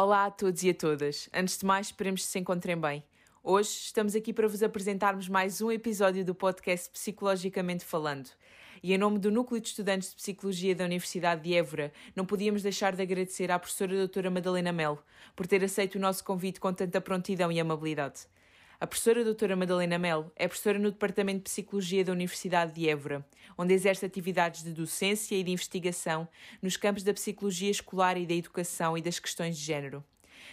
Olá a todos e a todas. Antes de mais, esperemos que se encontrem bem. Hoje estamos aqui para vos apresentarmos mais um episódio do podcast Psicologicamente Falando. E em nome do Núcleo de Estudantes de Psicologia da Universidade de Évora, não podíamos deixar de agradecer à professora doutora Madalena Melo por ter aceito o nosso convite com tanta prontidão e amabilidade. A professora doutora Madalena Melo é professora no Departamento de Psicologia da Universidade de Évora, onde exerce atividades de docência e de investigação nos campos da psicologia escolar e da educação e das questões de género.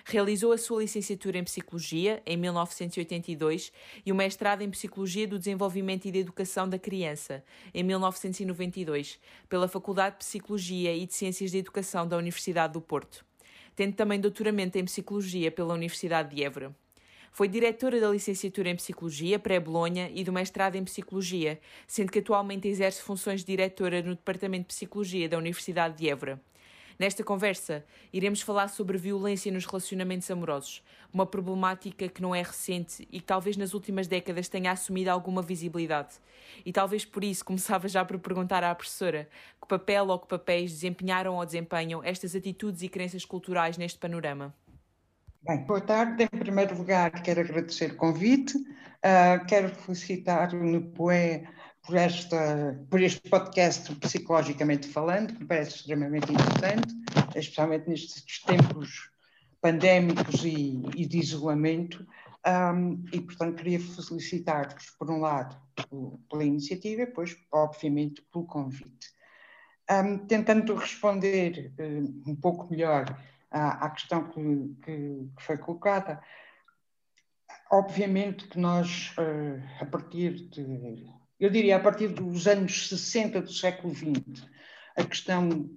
Realizou a sua licenciatura em Psicologia em 1982 e o mestrado em Psicologia do Desenvolvimento e da Educação da Criança em 1992 pela Faculdade de Psicologia e de Ciências da Educação da Universidade do Porto, tendo também doutoramento em Psicologia pela Universidade de Évora. Foi diretora da licenciatura em Psicologia pré-Bolonha e do mestrado em Psicologia, sendo que atualmente exerce funções de diretora no Departamento de Psicologia da Universidade de Évora. Nesta conversa, iremos falar sobre violência nos relacionamentos amorosos, uma problemática que não é recente e que talvez nas últimas décadas tenha assumido alguma visibilidade. E talvez por isso começava já por perguntar à professora que papel ou que papéis desempenharam ou desempenham estas atitudes e crenças culturais neste panorama. Bem, boa tarde. Em primeiro lugar, quero agradecer o convite. Uh, quero felicitar o NUPOE por, esta, por este podcast psicologicamente falando, que parece extremamente importante, especialmente nestes tempos pandémicos e, e de Um, e, portanto, queria felicitar-vos, por um lado, pela iniciativa e depois, obviamente, pelo convite. Um, tentando responder um pouco melhor à, à questão que, que, que, foi colocada. Obviamente que nós, uh, a partir de, eu diria, a partir dos anos 60 do século XX, a questão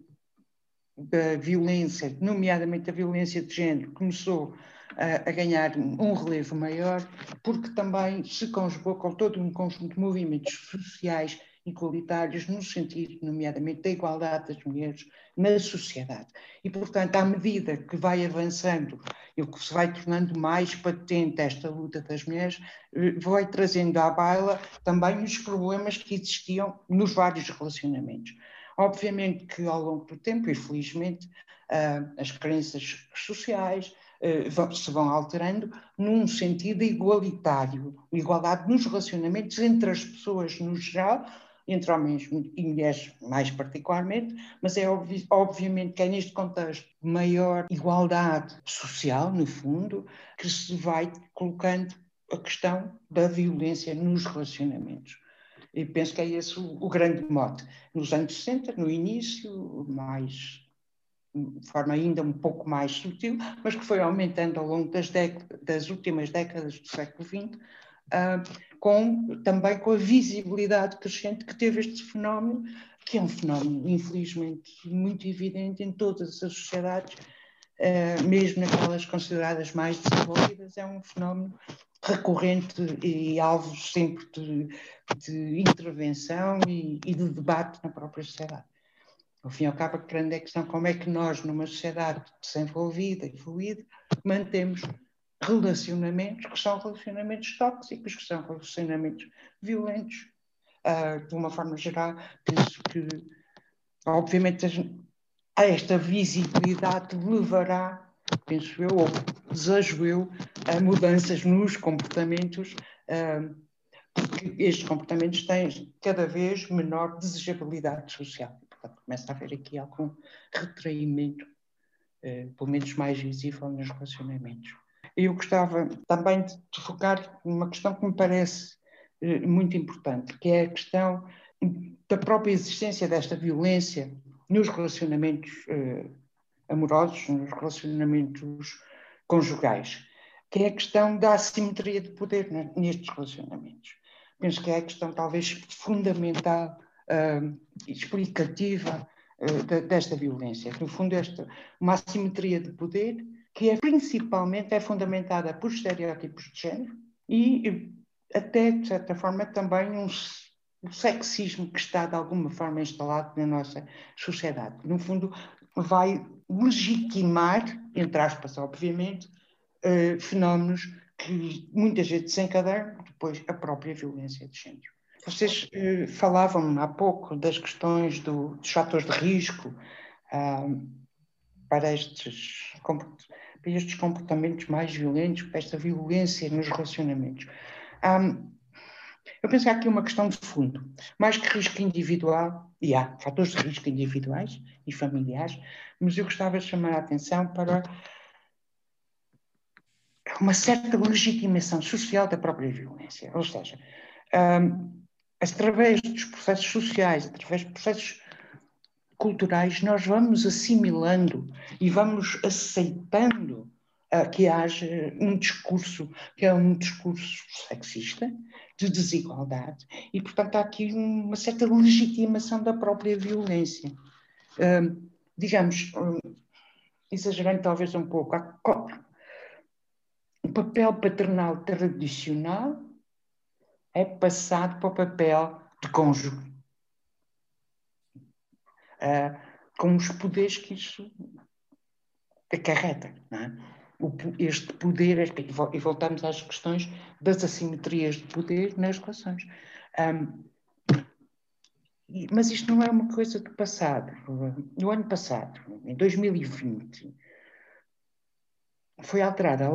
da violência, nomeadamente a violência de género, começou a, a ganhar um relevo maior, porque também se conjugou com todo um conjunto de movimentos sociais igualitários no sentido, nomeadamente, da igualdade das mulheres na sociedade. E, portanto, à medida que vai avançando e que se vai tornando mais patente esta luta das mulheres, eh, vai trazendo à baila também os problemas que existiam nos vários relacionamentos. Obviamente que ao longo do tempo, e felizmente, eh, as crenças sociais, eh, se vão alterando num sentido igualitário, igualdade nos relacionamentos entre as pessoas no geral, entre homens e mulheres mais particularmente, mas é obvi obviamente que é neste contexto de maior igualdade social, no fundo, que se vai colocando a questão da violência nos relacionamentos. E penso que é esse o, o grande mote. Nos anos 60, no início, mais de forma ainda um pouco mais sutil, mas que foi aumentando ao longo das, das últimas décadas do século XX, com, também com a visibilidade crescente que teve este fenómeno, que é um fenómeno, infelizmente, muito evidente em todas as sociedades, uh, mesmo naquelas consideradas mais desenvolvidas, é um fenómeno recorrente e alvo sempre de, de intervenção e, e, de debate na própria sociedade. Ao fim e ao cabo, a grande questão como é que nós, numa sociedade desenvolvida e fluida, mantemos relacionamentos que são relacionamentos tóxicos, que são relacionamentos violentos. Uh, de uma forma geral, penso que, obviamente, a esta visibilidade levará, penso eu, ou desejo eu, a mudanças nos comportamentos, uh, porque estes comportamentos têm cada vez menor desejabilidade social. Portanto, começa a haver aqui algum retraimento, uh, pelo menos mais visível, nos relacionamentos eu gostava também de focar numa questão que me parece eh, muito importante, que é a questão da própria existência desta violência nos relacionamentos eh, amorosos, nos relacionamentos conjugais, que é a questão da assimetria de poder nestes relacionamentos. Penso que é a questão talvez fundamental, uh, explicativa desta violência. No fundo, esta, uma assimetria de poder que é principalmente é fundamentada por estereótipos de género e até, de certa forma, também um, um sexismo que está, de alguma forma, instalado na nossa sociedade. No fundo, vai legitimar, entre aspas, obviamente, uh, fenómenos que muita gente desencadeiam depois a própria violência de género. Vocês uh, falavam há pouco das questões do, dos fatores de risco, uh, para estes, para estes comportamentos mais violentos, para esta violência nos relacionamentos. Um, eu penso que há aqui uma questão de fundo. Mais que risco individual, e há fatores de risco individuais e familiares, mas eu gostava de chamar a atenção para uma certa legitimação social da própria violência. Ou seja, um, através dos processos sociais, através de processos culturais, nós vamos assimilando e vamos aceitando uh, que haja um discurso que é um discurso sexista, de desigualdade, e, portanto, há aqui uma certa legitimação da própria violência. Uh, digamos, uh, exagerando talvez um pouco, o papel paternal tradicional é passado para o papel de cônjuge uh, com os poderes que isso acarreta. É? este poder, e voltamos às questões das assimetrias de poder nas relações. Um, mas isto não é uma coisa do passado. No ano passado, em 2020, foi alterada a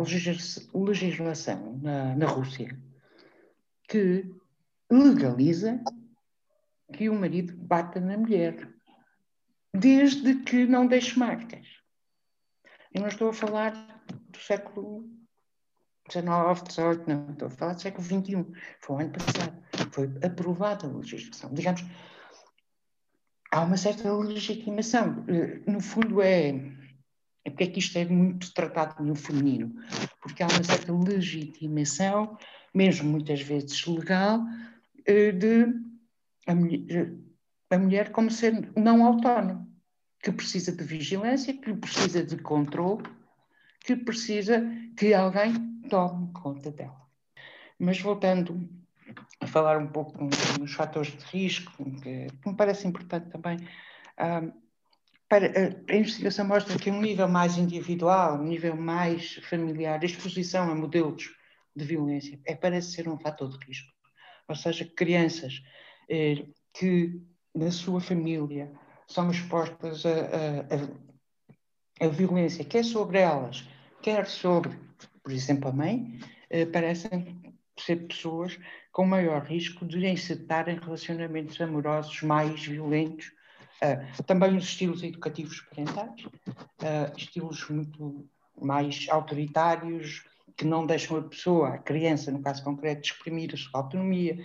legislação na, na Rússia que legaliza que o marido bata na mulher desde que não deixe marcas. Eu não estou a falar do século XIX, XVIII, não, estou a falar do século XXI. Foi o ano passado. Foi aprovada a legislação. Digamos, há uma certa legitimação. No fundo, é. é porque é que isto é muito tratado no feminino? Porque há uma certa legitimação, mesmo muitas vezes legal, eh, de a mulher, a mulher como sendo não autónoma, que precisa de vigilância, que precisa de controle, que precisa que alguém tome conta dela. Mas voltando a falar um pouco dos fatores de risco, que, me parece importante também, para, a, investigação mostra que um nível mais individual, um nível mais familiar, a exposição a modelos de violência, é, parece ser um fator de risco. Ou seja, crianças eh, que na sua família são expostas a, a, a, a, violência, quer sobre elas, quer sobre, por exemplo, a mãe, eh, parecem ser pessoas com maior risco de incitar em relacionamentos amorosos mais violentos. Uh, também os estilos educativos parentais, uh, estilos muito mais autoritários, que não deixam a pessoa, a criança, no caso concreto, exprimir a sua autonomia,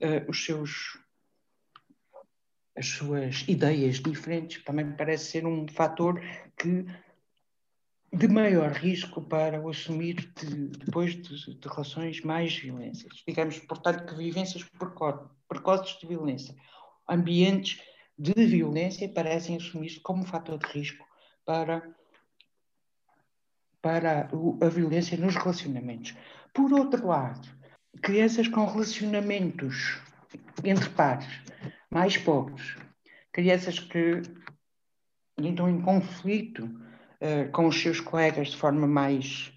uh, os seus as suas ideias diferentes, também parece ser um fator que de maior risco para o assumir de, depois de, de, relações mais violências. Digamos, portanto, que vivências preco precoces de violência, ambientes de violência parecem assumir como fator de risco para, para a violência nos relacionamentos. Por outro lado, crianças com relacionamentos entre pares mais pobres, crianças que entram em conflito uh, com os seus colegas de forma mais,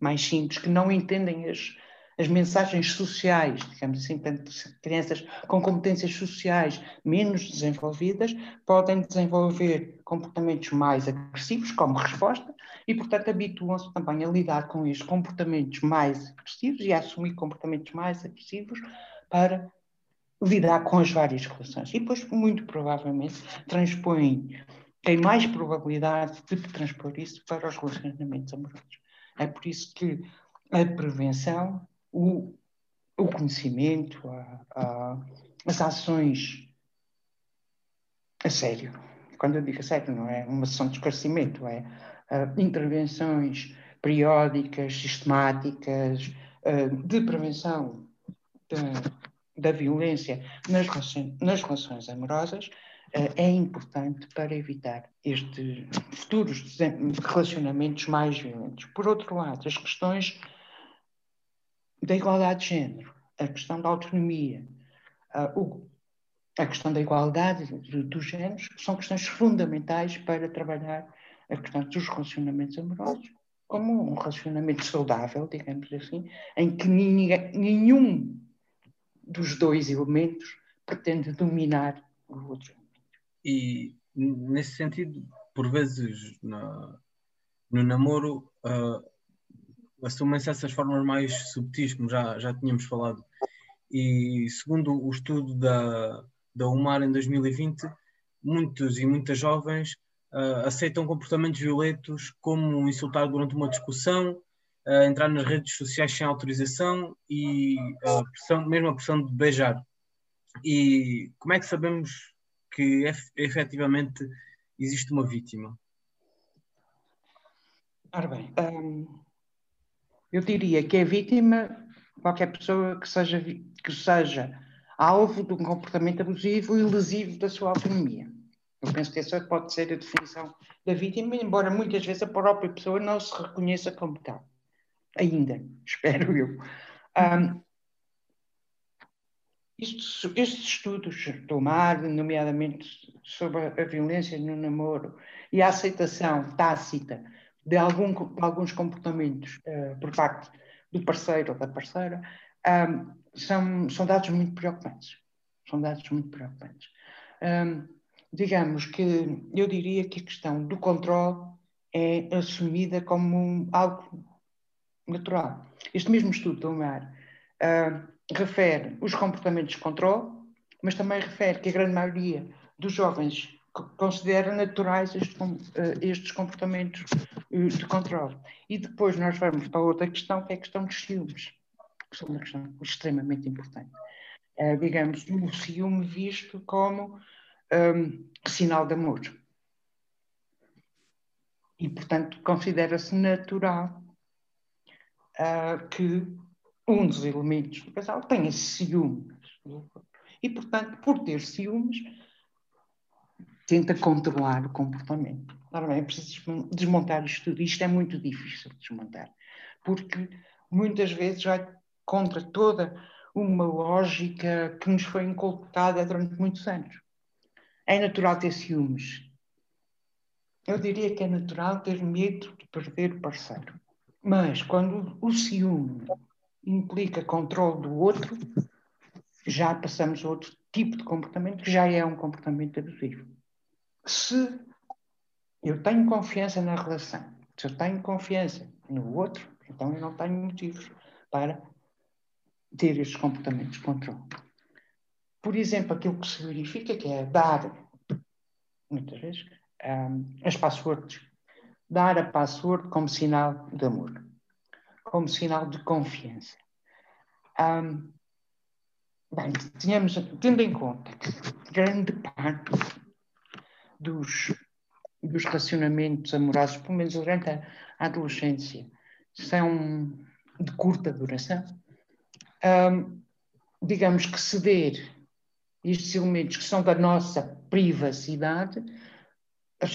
mais simples, que não entendem as, as mensagens sociais, digamos assim, portanto, crianças com competências sociais menos desenvolvidas podem desenvolver comportamentos mais agressivos como resposta e, portanto, habituam-se também a lidar com estes comportamentos mais agressivos e a assumir comportamentos mais agressivos para lidar com as várias relações. E depois, muito provavelmente, transpõem, tem mais probabilidade de transpor isso para os relacionamentos amorosos. É por isso que a prevenção, o, o conhecimento, a, a, as ações a sério. Quando eu digo a sério, não é uma sessão de esclarecimento, é uh, intervenções periódicas, sistemáticas, uh, de prevenção de, da violência nas relações, nas relações amorosas uh, é importante para evitar estes futuros relacionamentos mais violentos. Por outro lado, as questões da igualdade de género, a questão da autonomia, o, a questão da igualdade dos géneros são questões fundamentais para trabalhar a questão dos relacionamentos amorosos como um relacionamento saudável, digamos assim, em que ninguém, nenhum dos dois elementos pretende dominar o outro. E, nesse sentido, por vezes na, no namoro uh, assumem-se essas formas mais subtis, como já, já tínhamos falado. E segundo o estudo da, da UMAR em 2020, muitos e muitas jovens uh, aceitam comportamentos violentos como insultar durante uma discussão, uh, entrar nas redes sociais sem autorização e a pressão, mesmo a pressão de beijar. E como é que sabemos que efetivamente existe uma vítima? Ora bem, hum, eu diria que é vítima qualquer pessoa que seja, que seja alvo de um comportamento abusivo e lesivo da sua autonomia. Eu penso que essa pode ser a definição da vítima, embora muitas vezes a própria pessoa não se reconheça como tal. Ainda, espero eu. Um, estes, estes, estudos do MAR, nomeadamente sobre a violência no namoro e a aceitação tácita de, algum, de alguns comportamentos uh, por parte do parceiro ou da parceira, um, são, são dados muito preocupantes. São dados muito preocupantes. Um, digamos que eu diria que a questão do controle é assumida como algo natural. Este mesmo estudo do MAR uh, refere os comportamentos de controle, mas também refere que a grande maioria dos jovens considera naturais estes, uh, estes comportamentos uh, de controle. E depois nós vamos para outra questão, que é a questão dos ciúmes, que é uma questão extremamente importante. Uh, digamos, o ciúme visto como um, sinal de amor. E, portanto, considera-se natural que um dos elementos do casal tenha ciúmes. E, portanto, por ter ciúmes, tenta controlar o comportamento. Ora bem, é preciso desmontar isto tudo. Isto é muito difícil de desmontar, porque muitas vezes vai contra toda uma lógica que nos foi inculcada durante muitos anos. É natural ter ciúmes. Eu diria que é natural ter medo de perder o parceiro. Mas quando o ciúme implica controle do outro, já passamos a outro tipo de comportamento que já é um comportamento abusivo se eu tenho confiança na relação, se eu tenho confiança no outro, então eu não tenho motivos para ter estes comportamentos de controle. Por exemplo, aquilo que se verifica que é dar, muitas vezes, um, as passwords. Dar a password como sinal de amor, como sinal de confiança. Um, bem, tínhamos, tendo em conta que grande parte dos, dos relacionamentos amorosos, pelo menos durante a, adolescência, são de curta duração, um, digamos que ceder estes elementos que são da nossa privacidade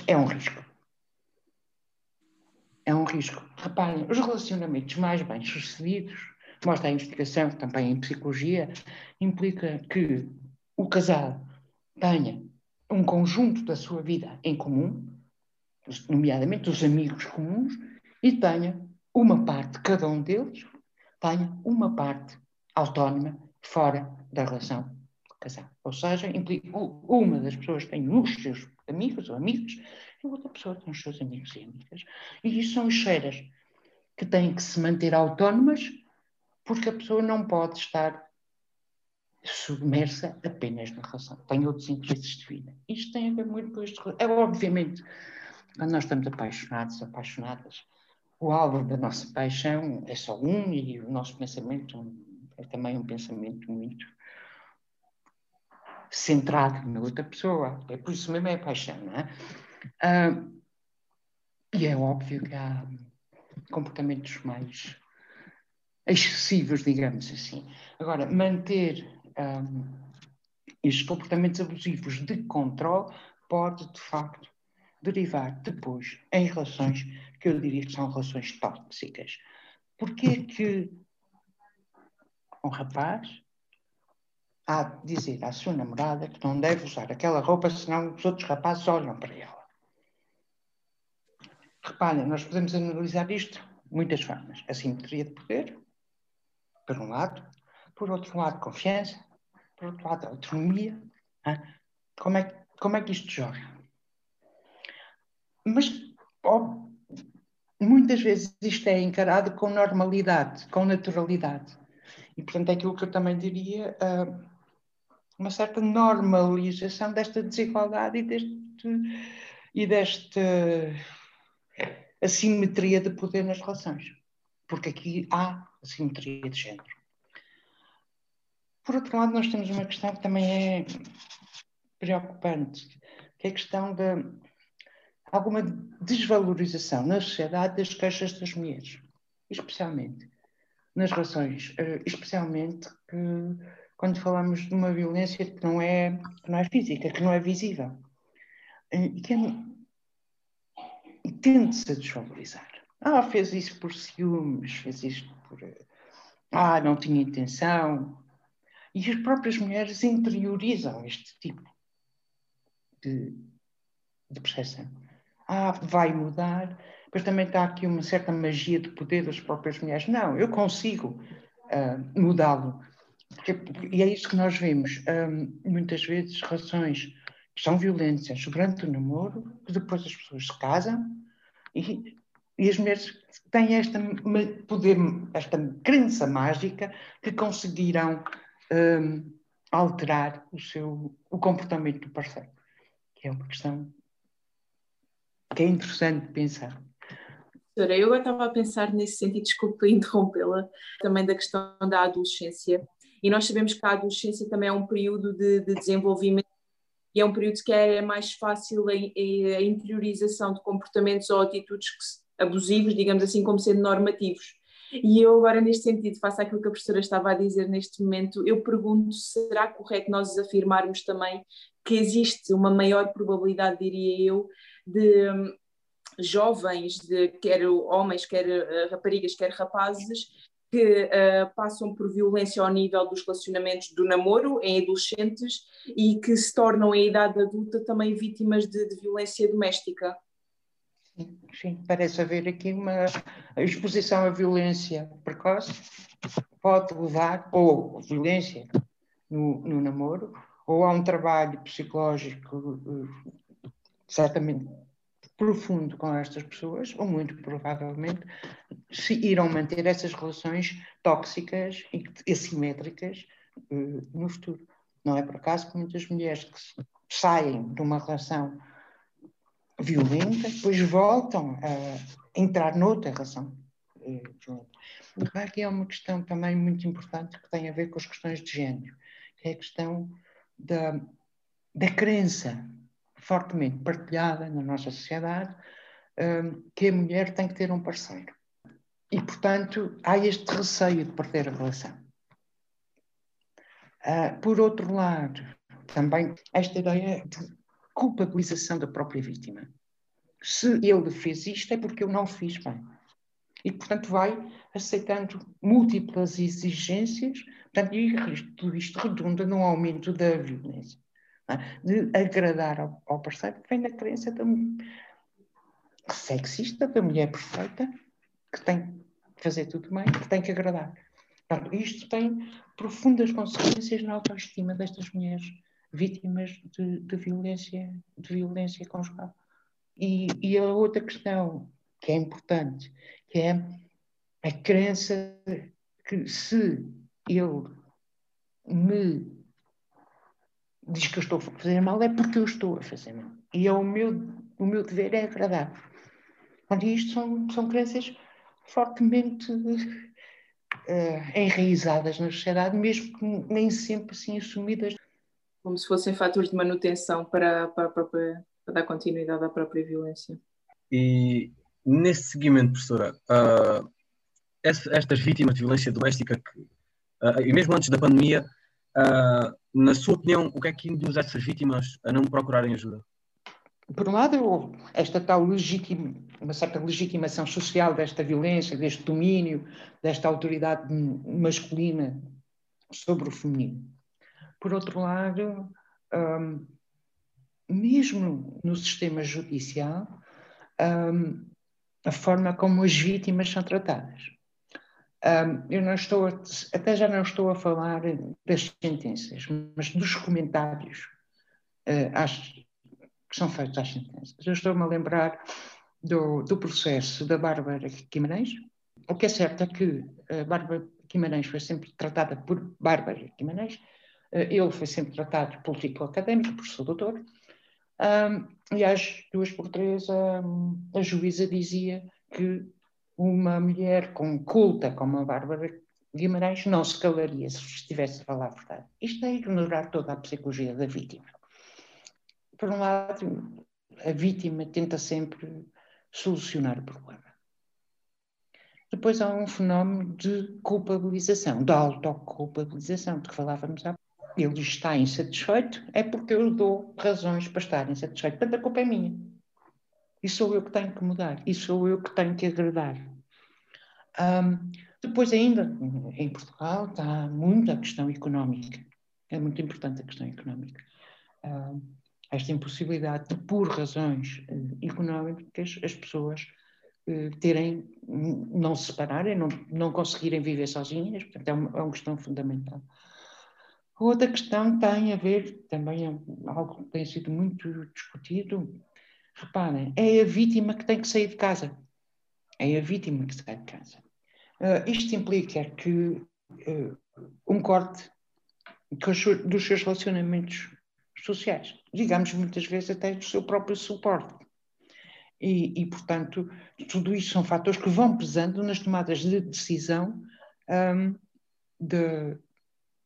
é um risco. É um risco. Reparem, os relacionamentos mais bem sucedidos, mostra a investigação também em psicologia, implica que o casal tenha um conjunto da sua vida em comum, nomeadamente os amigos comuns, e tenha uma parte, cada um deles, tenha uma parte autónoma fora da relação casal. Ou seja, implica uma das pessoas tem os seus amigos ou amigos e outra pessoa tem os seus amigos e amigas. E isso são esferas que têm que se manter autónomas porque a pessoa não pode estar submersa apenas na relação. Tem outros interesses de vida. Isto tem a ver muito com isto. É obviamente, quando nós estamos apaixonados, apaixonadas, o alvo da nossa paixão é só um e o nosso pensamento é também um pensamento muito centrado na outra pessoa. É por isso mesmo é paixão, não é? Ah, e é óbvio que há comportamentos mais excessivos, digamos assim. Agora, manter um, estes comportamentos abusivos de controle pode, de facto, derivar depois em relações que eu diria que são relações tóxicas. Porquê que um rapaz de dizer à sua namorada que não deve usar aquela roupa, senão os outros rapazes olham para ela? Reparem, nós podemos analisar isto muitas formas. A simetria de poder, por um lado, por outro lado, confiança, por outro lado, autonomia. Como, é, como é que isto joga? mas ó, muitas vezes isto é encarado com normalidade, com naturalidade. E, portanto, é aquilo que eu também diria, uh, uma certa normalização desta desigualdade e deste, e desta assimetria de poder nas relações. Porque aqui há assimetria de género. Por outro lado, nós temos uma questão que também é preocupante, que é a questão de alguma desvalorização na sociedade das queixas das mulheres, especialmente nas relações, eh, especialmente que, quando falamos de uma violência que não é, que não é física, que não é visível. E que é, tende-se a desvalorizar. Ah, fez isso por ciúmes, fez isto por. Ah, não tinha intenção. E as próprias mulheres interiorizam este tipo de, de percepção. Ah, vai mudar, mas também está aqui uma certa magia de poder das próprias mulheres. Não, eu consigo uh, mudá-lo. E é isso que nós vemos. Um, muitas vezes relações que são violentas durante o namoro, que depois as pessoas se casam e, e as mulheres têm esta poder, esta crença mágica que conseguirão um, alterar o seu o comportamento do parceiro. Que é uma questão que é interessante pensar. Eu agora estava a pensar nesse sentido, desculpa interrompê-la, também da questão da adolescência. E nós sabemos que a adolescência também é um período de, de desenvolvimento e é um período que é mais fácil a, a interiorização de comportamentos ou atitudes abusivos, digamos assim, como sendo normativos. E eu agora, neste sentido, faço aquilo que a professora estava a dizer neste momento, eu pergunto, será correto nós afirmarmos também que existe uma maior probabilidade, diria eu, de hum, jovens, de, quer homens, quer uh, raparigas, quer rapazes, que uh, passam por violência ao nível dos relacionamentos do namoro em adolescentes e que se tornam em idade adulta também vítimas de, de violência doméstica. Sim, sim, parece haver aqui uma exposição à violência precoce, pode levar, ou violência no, no namoro, ou a um trabalho psicológico eh, certamente profundo com estas pessoas, ou muito provavelmente se irão manter essas relações tóxicas e assimétricas uh, no futuro. Não é por acaso que muitas mulheres que saem de uma relação violenta, depois voltam a entrar noutra relação uh, violenta. Que é uma questão também muito importante que tem a ver com as questões de género, que é a questão da, da crença fortemente partilhada na nossa sociedade, um, que a mulher tem que ter um parceiro. E, portanto, há este receio de perder a relação. Uh, por outro lado, também esta ideia de culpabilização da própria vítima. Se ele fez isto é porque eu não fiz bem. E, portanto, vai aceitando múltiplas exigências, portanto, e tudo isto redunda num aumento da violência de agradar ao, ao parceiro, vem da crença da, sexista da mulher perfeita, que tem que fazer tudo bem, que tem que agradar. Portanto, isto tem profundas consequências na autoestima destas mulheres vítimas de, de violência, de violência conjugal. E, e a outra questão que é importante, que é a crença que se ele me diz que eu estou a fazer mal, é porque eu estou a fazer mal. E é o meu, o meu dever é agradar. E isto são, são crenças fortemente uh, enraizadas na sociedade, mesmo que nem sempre assim assumidas. Como se fossem fatores de manutenção para, para, para, para dar continuidade à própria violência. E nesse seguimento, professora, uh, estas vítimas de violência doméstica, que, uh, e mesmo antes da pandemia, Uh, na sua opinião, o que é que induz essas vítimas a não procurarem ajuda? Por um lado, esta tal legitima, uma certa legitimação social desta violência, deste domínio, desta autoridade masculina sobre o feminino. Por outro lado, um, mesmo no sistema judicial, um, a forma como as vítimas são tratadas. Um, eu não estou, até já não estou a falar das sentenças, mas dos comentários uh, às, que são feitos às sentenças. Eu estou-me a lembrar do, do processo da Bárbara Guimarães. O que é certo é que a Bárbara Guimarães foi sempre tratada por Bárbara Guimarães, eh, ele foi sempre tratado político-académico, professor doutor, um, e às duas por três a juíza dizia que uma mulher com culta como a Bárbara Guimarães não se calaria se estivesse a falar a verdade. Isto é ignorar toda a psicologia da vítima. Por um lado, a vítima tenta sempre solucionar o problema. Depois há um fenómeno de culpabilização, de autoculpabilização, de que falávamos há ele está insatisfeito, é porque eu dou razões para estar insatisfeito. Portanto, a culpa é minha. E sou eu que tenho que mudar. E sou eu que tenho que agradar. Um, depois, ainda, em Portugal, está muito a questão económica. É muito importante a questão económica. Um, esta impossibilidade de, por razões uh, económicas, as pessoas uh, terem, não se separarem, não, não conseguirem viver sozinhas. Portanto, é uma, é uma questão fundamental. Outra questão tem a ver, também é algo que tem sido muito discutido, reparem, é a vítima que tem que sair de casa. É a vítima que sai de casa. Uh, isto implica que uh, um corte dos seus relacionamentos sociais, digamos muitas vezes até do seu próprio suporte. E, e, portanto, tudo isto são fatores que vão pesando nas tomadas de decisão um, de,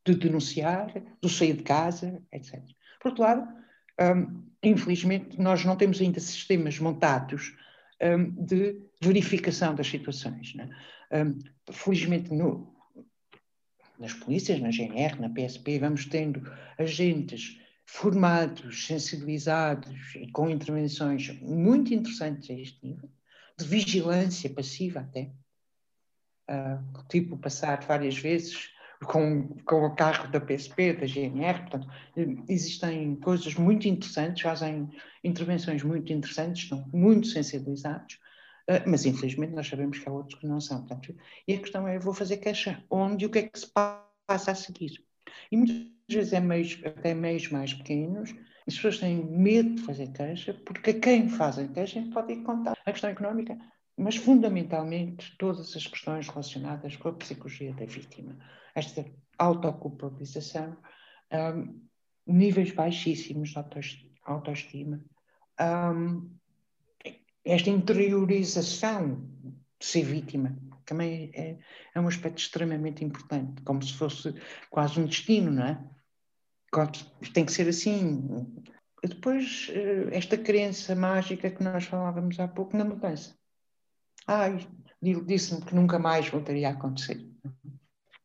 de denunciar, do sair de casa, etc. Por outro lado, um, infelizmente, nós não temos ainda sistemas montados um, de verificação das situações. Né? Um, felizmente, no, nas polícias, na GNR, na PSP, vamos tendo agentes formados, sensibilizados e com intervenções muito interessantes a este nível, de vigilância passiva até, uh, tipo passar várias vezes com, com o carro da PSP, da GNR, portanto, existem coisas muito interessantes, fazem intervenções muito interessantes, estão muito sensibilizados, eh, mas infelizmente nós sabemos que há outros que não são. Portanto, e a questão é, vou fazer queixa, onde e o que é que se passa a seguir? E muitas vezes é meios, até meios mais pequenos, as pessoas têm medo de fazer queixa, porque a quem fazem queixa pode ir contar. A questão económica mas fundamentalmente todas as questões relacionadas com a psicologia da vítima. Esta autoculpabilização, um, níveis baixíssimos de autoestima, um, esta interiorização de ser vítima, também é, é, um aspecto extremamente importante, como se fosse quase um destino, não é? Tem que ser assim. Depois, eh, esta crença mágica que nós falávamos há pouco na mudança Ai, disse-me que nunca mais voltaria a acontecer.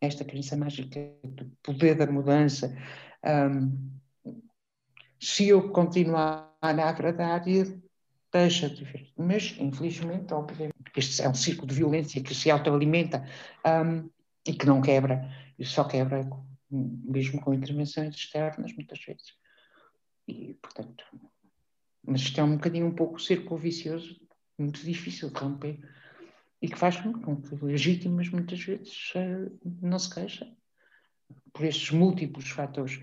Esta crença mágica do poder da mudança. Um, se eu continuar a agradar, ele deixa de ver. Mas, infelizmente, obviamente, este é um ciclo de violência que se autoalimenta um, e que não quebra. E só quebra mesmo com intervenções externas, muitas vezes. E, portanto, mas isto é um bocadinho um pouco círculo vicioso muito difícil de romper e que faz com que legítimas muitas vezes uh, não se queixem por estes múltiplos fatores.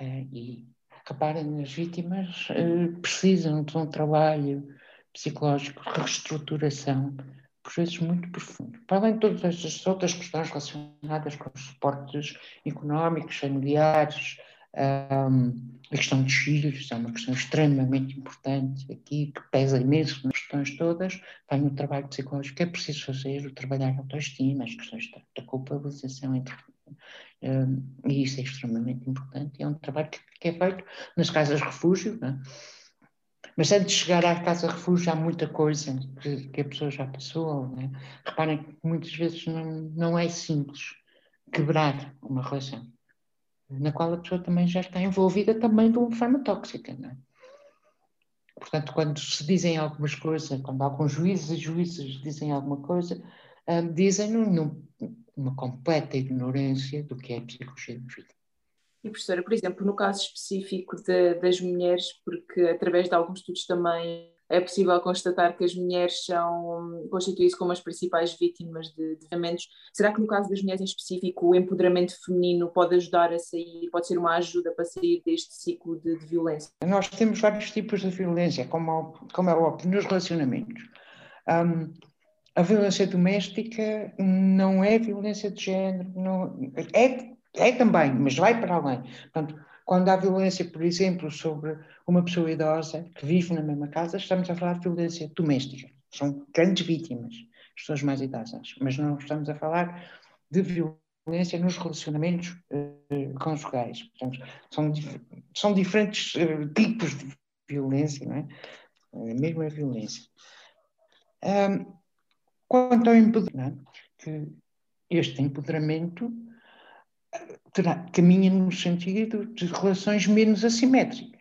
Uh, e reparem, as vítimas uh, precisam de um trabalho psicológico de reestruturação, por vezes muito profundo. Para além de todas estas outras questões relacionadas com os suportes económicos, familiares, um, a questão dos filhos é uma questão extremamente importante aqui, que pesa imenso nas questões todas. Tem o trabalho psicológico que é preciso fazer, o trabalhar a autoestima, as questões da, da culpabilização, entre, um, e isso é extremamente importante. É um trabalho que, que é feito nas casas de refúgio, é? mas antes de chegar à casa refúgio há muita coisa que, que a pessoa já passou. É? Reparem que muitas vezes não, não é simples quebrar uma relação na qual a pessoa também já está envolvida também de uma forma tóxica. Não é? Portanto, quando se dizem algumas coisas, quando alguns juízes e juízes dizem alguma coisa, um, dizem-no numa completa ignorância do que é psicologia da vida. E professora, por exemplo, no caso específico de, das mulheres, porque através de alguns estudos também é possível constatar que as mulheres são constituem-se como as principais vítimas de, de violentos. Será que no caso das mulheres em específico o empoderamento feminino pode ajudar a sair, pode ser uma ajuda para sair deste ciclo de, de violência? Nós temos vários tipos de violência, como, como é óbvio, nos relacionamentos. Um, a violência doméstica não é violência de género, não, é, é também, mas vai para além. Portanto, quando há violência, por exemplo, sobre uma pessoa idosa que vive na mesma casa, estamos a falar de violência doméstica. São grandes vítimas, as pessoas mais idosas, mas não estamos a falar de violência nos relacionamentos uh, conjugais. Portanto, são, são diferentes uh, tipos de violência, não é? Mesmo a violência. Um, quanto ao empoderamento, que este empoderamento terá, caminha no sentido de relações menos assimétricas.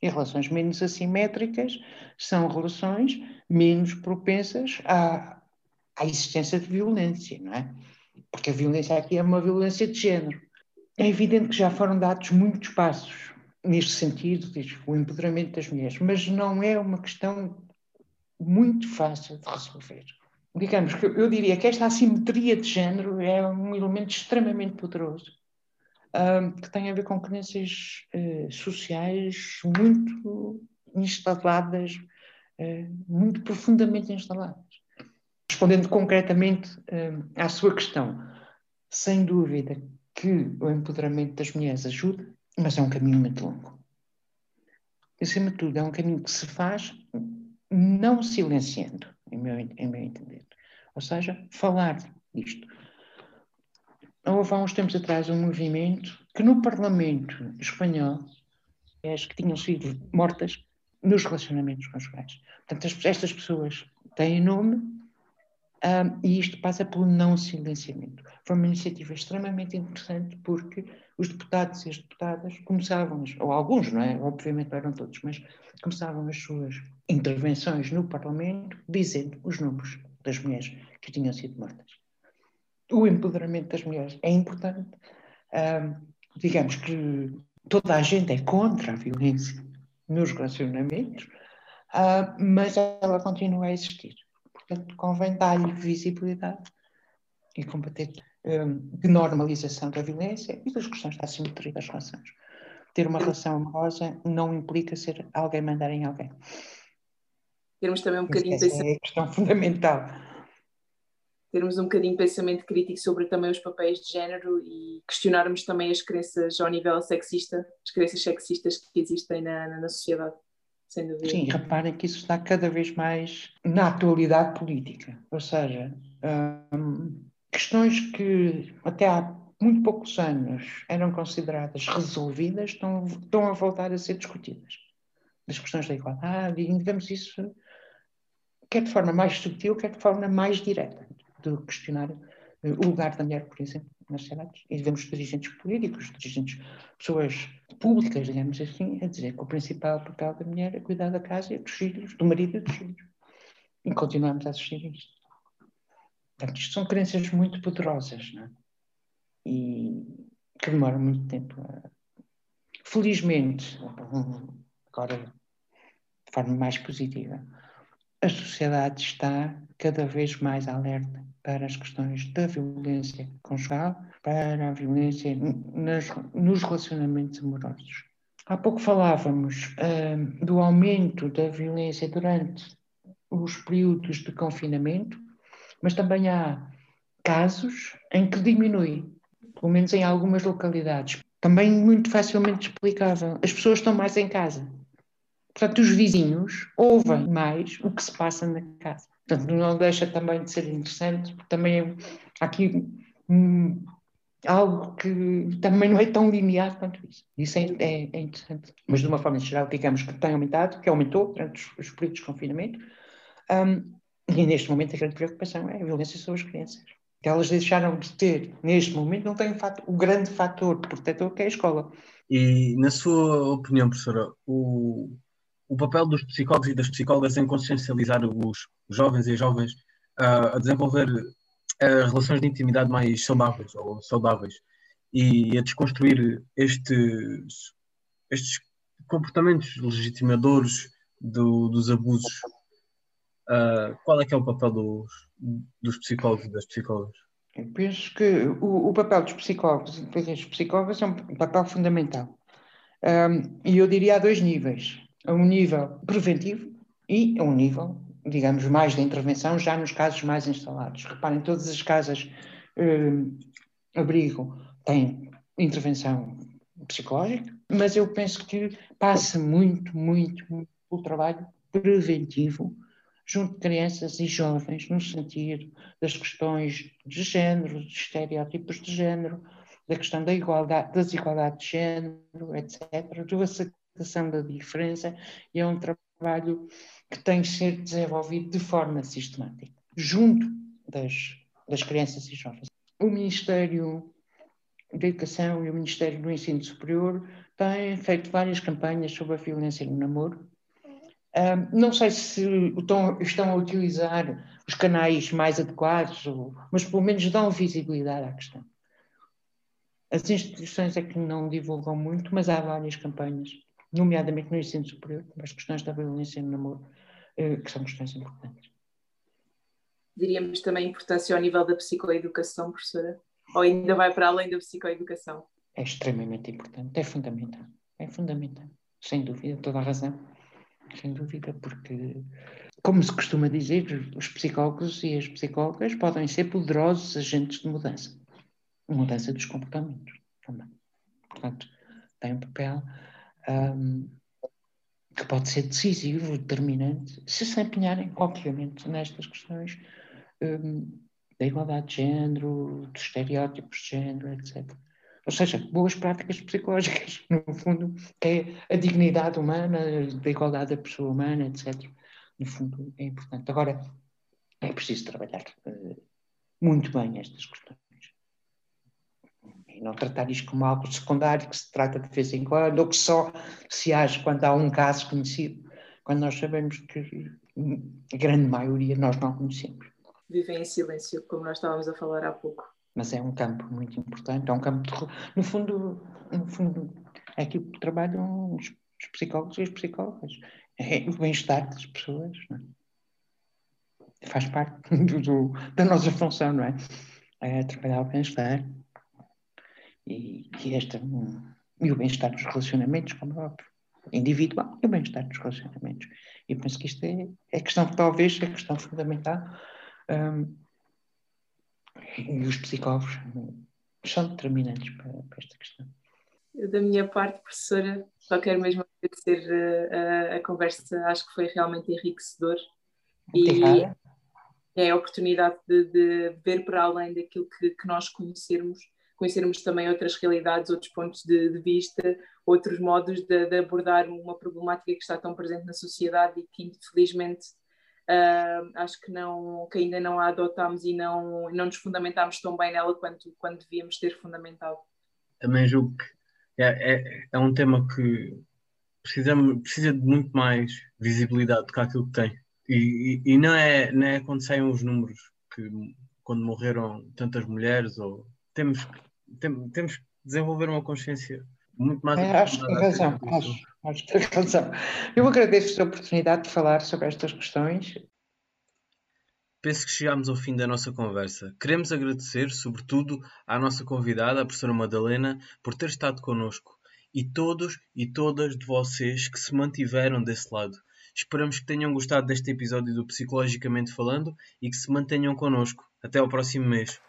E relações menos assimétricas são relações menos propensas à, à existência de violência, não é? Porque a violência aqui é uma violência de género. É evidente que já foram dados muitos passos neste sentido, o empoderamento das mulheres, mas não é uma questão muito fácil de resolver digamos que eu diria que esta assimetria de género é um elemento extremamente poderoso um, que tem a ver com crenças uh, sociais muito instaladas, uh, muito profundamente instaladas. Respondendo concretamente uh, à sua questão, sem dúvida que o empoderamento das mulheres ajuda, mas é um caminho muito longo. Acima de tudo, é um caminho que se faz não silenciando em meu, em meu entender. Ou seja, falar disto. Houve há uns tempos atrás um movimento que no Parlamento espanhol, as que tinham sido mortas nos relacionamentos conjugais. Portanto, estas pessoas têm nome um, e isto passa pelo não silenciamento. Foi uma iniciativa extremamente interessante porque os deputados e as deputadas começavam, ou alguns, não é? Obviamente não eram todos, mas começavam as suas intervenções no Parlamento dizendo os nomes das mulheres que tinham sido mortas. O empoderamento das mulheres é importante. Um, digamos que toda a gente é contra a violência nos relacionamentos, uh, mas ela continua a existir. Portanto, convém dar-lhe visibilidade e combater um, de normalização da violência e das questões da assimetria das relações. Ter uma relação amorosa não implica ser alguém mandar em alguém termos também um bocadinho de pensamento. É a questão fundamental. Termos um bocadinho de pensamento crítico sobre também os papéis de género e questionarmos também as crenças ao nível sexista, as crenças sexistas que existem na, na sociedade. Sem dúvida. Sim, reparem que isso está cada vez mais na atualidade política. Ou seja, hum, questões que até há muito poucos anos eram consideradas resolvidas estão, estão a voltar a ser discutidas. As questões da igualdade, e vemos isso quer de forma mais sutil, quer de forma mais direta, de questionar eh, o lugar da mulher, por exemplo, sociedades. E vemos dirigentes políticos, dirigentes, pessoas públicas, digamos assim, a dizer que o principal papel da mulher é cuidar da casa e dos filhos, do marido e dos filhos. E continuamos a assistir a isto. Portanto, isto são crenças muito poderosas, não é? E que demoram muito tempo. Felizmente, agora de forma mais positiva, a sociedade está cada vez mais alerta para as questões da violência conjugal, para a violência nas, nos relacionamentos amorosos. Há pouco falávamos uh, do aumento da violência durante os períodos de confinamento, mas também há casos em que diminui, pelo menos em algumas localidades. Também muito facilmente explicável. As pessoas estão mais em casa Portanto, os vizinhos ouvem mais o que se passa na casa. Portanto, não deixa também de ser interessante, porque também há aqui hum, algo que também não é tão linear quanto isso. Isso é, é, é, interessante. Mas, de uma forma geral, digamos que tem aumentado, que aumentou durante os, os períodos de confinamento. Um, e neste momento a grande preocupação é a violência sobre as crianças. Que elas deixaram de ter, neste momento, não têm o grande fator protetor que é a escola. E, na sua opinião, professora, o, o papel dos psicólogos e das psicólogas em consciencializar os jovens e as jovens uh, a desenvolver uh, relações de intimidade mais saudáveis ou saudáveis e a desconstruir estes, estes comportamentos legitimadores do, dos abusos, uh, qual é que é o papel dos, dos psicólogos e das psicólogas? Eu penso que o, o papel dos psicólogos e das psicólogas é um papel fundamental. Um, e eu diria a dois níveis. A um nível preventivo e a um nível, digamos, mais de intervenção, já nos casos mais instalados. Reparem, todas as casas um, abrigo têm intervenção psicológica, mas eu penso que passa muito, muito, muito trabalho preventivo junto de crianças e jovens, no sentido das questões de género, de estereótipos de género, da questão da igualdade, da desigualdade de género, etc., da da diferença, e é um trabalho que tem que ser desenvolvido de forma sistemática, junto das, das crianças e jovens. O Ministério da Educação e o Ministério do Ensino Superior têm feito várias campanhas sobre a violência no namoro, não sei se estão, estão, a utilizar os canais mais adequados, ou, mas pelo menos dão visibilidade à questão. As instituições é que não divulgam muito, mas há várias campanhas, nomeadamente no ensino superior, as questões da violência no namoro, eh, que são questões importantes. Diríamos também a importância ao nível da psicoeducação, professora? Ou ainda vai para além da psicoeducação? É extremamente importante, é fundamental. É fundamental, sem dúvida, toda a razão sem dúvida, porque, como se costuma dizer, os psicólogos e as psicólogas podem ser poderosos agentes de mudança mudança dos comportamentos também. Portanto, tem um papel um, que pode ser decisivo, determinante, se se empenharem, obviamente, nestas questões um, da igualdade de género, dos estereótipos de género, etc. Ou seja, boas práticas psicológicas, no fundo, que é a dignidade humana, a igualdade da pessoa humana, etc. No fundo, é importante. Agora, é preciso trabalhar uh, muito bem estas questões. E não tratar isto como algo secundário que se trata de vez em quando, ou que só se age quando há um caso conhecido, quando nós sabemos que a grande maioria nós não conhecemos. Vivem em silêncio, como nós estávamos a falar há pouco mas é um campo muito importante, é um campo de, no fundo, no fundo é aquilo que trabalham os, os psicólogos e as psicólogas, é o bem-estar das pessoas, é? faz parte do, do, da nossa função, não é? É trabalhar o bem-estar e, e, esta, e o bem-estar dos relacionamentos, como é óbvio, individual e o bem-estar dos relacionamentos. E penso que isto é, é questão, talvez, é questão fundamental. Um, e os psicólogos são determinantes para, para esta questão. Eu, da minha parte, professora, só quero mesmo agradecer a, eh, a, a conversa, acho que foi realmente enriquecedor. Obrigada. E é a oportunidade de, de ver para além daquilo que, que, nós conhecermos, conhecermos também outras realidades, outros pontos de, de vista, outros modos de, de, abordar uma problemática que está tão presente na sociedade e que, infelizmente, Uh, acho que, não, que ainda não a adotámos e não, não nos fundamentámos tão bem nela quanto, quanto devíamos ter fundamentado. Também julgo que é, é, é um tema que precisa, precisa de muito mais visibilidade do que aquilo que tem. E, e, e, não, é, não é quando saem os números que quando morreram tantas mulheres ou temos, tem, temos que desenvolver uma consciência muito mais. É, acho que tem razão. Acho, acho que tem razão. Eu agradeço a oportunidade de falar sobre estas questões. Penso que chegámos ao fim da nossa conversa. Queremos agradecer, sobretudo, à nossa convidada, a professora Madalena, por ter estado connosco e todos e todas de vocês que se mantiveram desse lado. Esperamos que tenham gostado deste episódio do Psicologicamente Falando e que se mantenham connosco. Até ao próximo mês.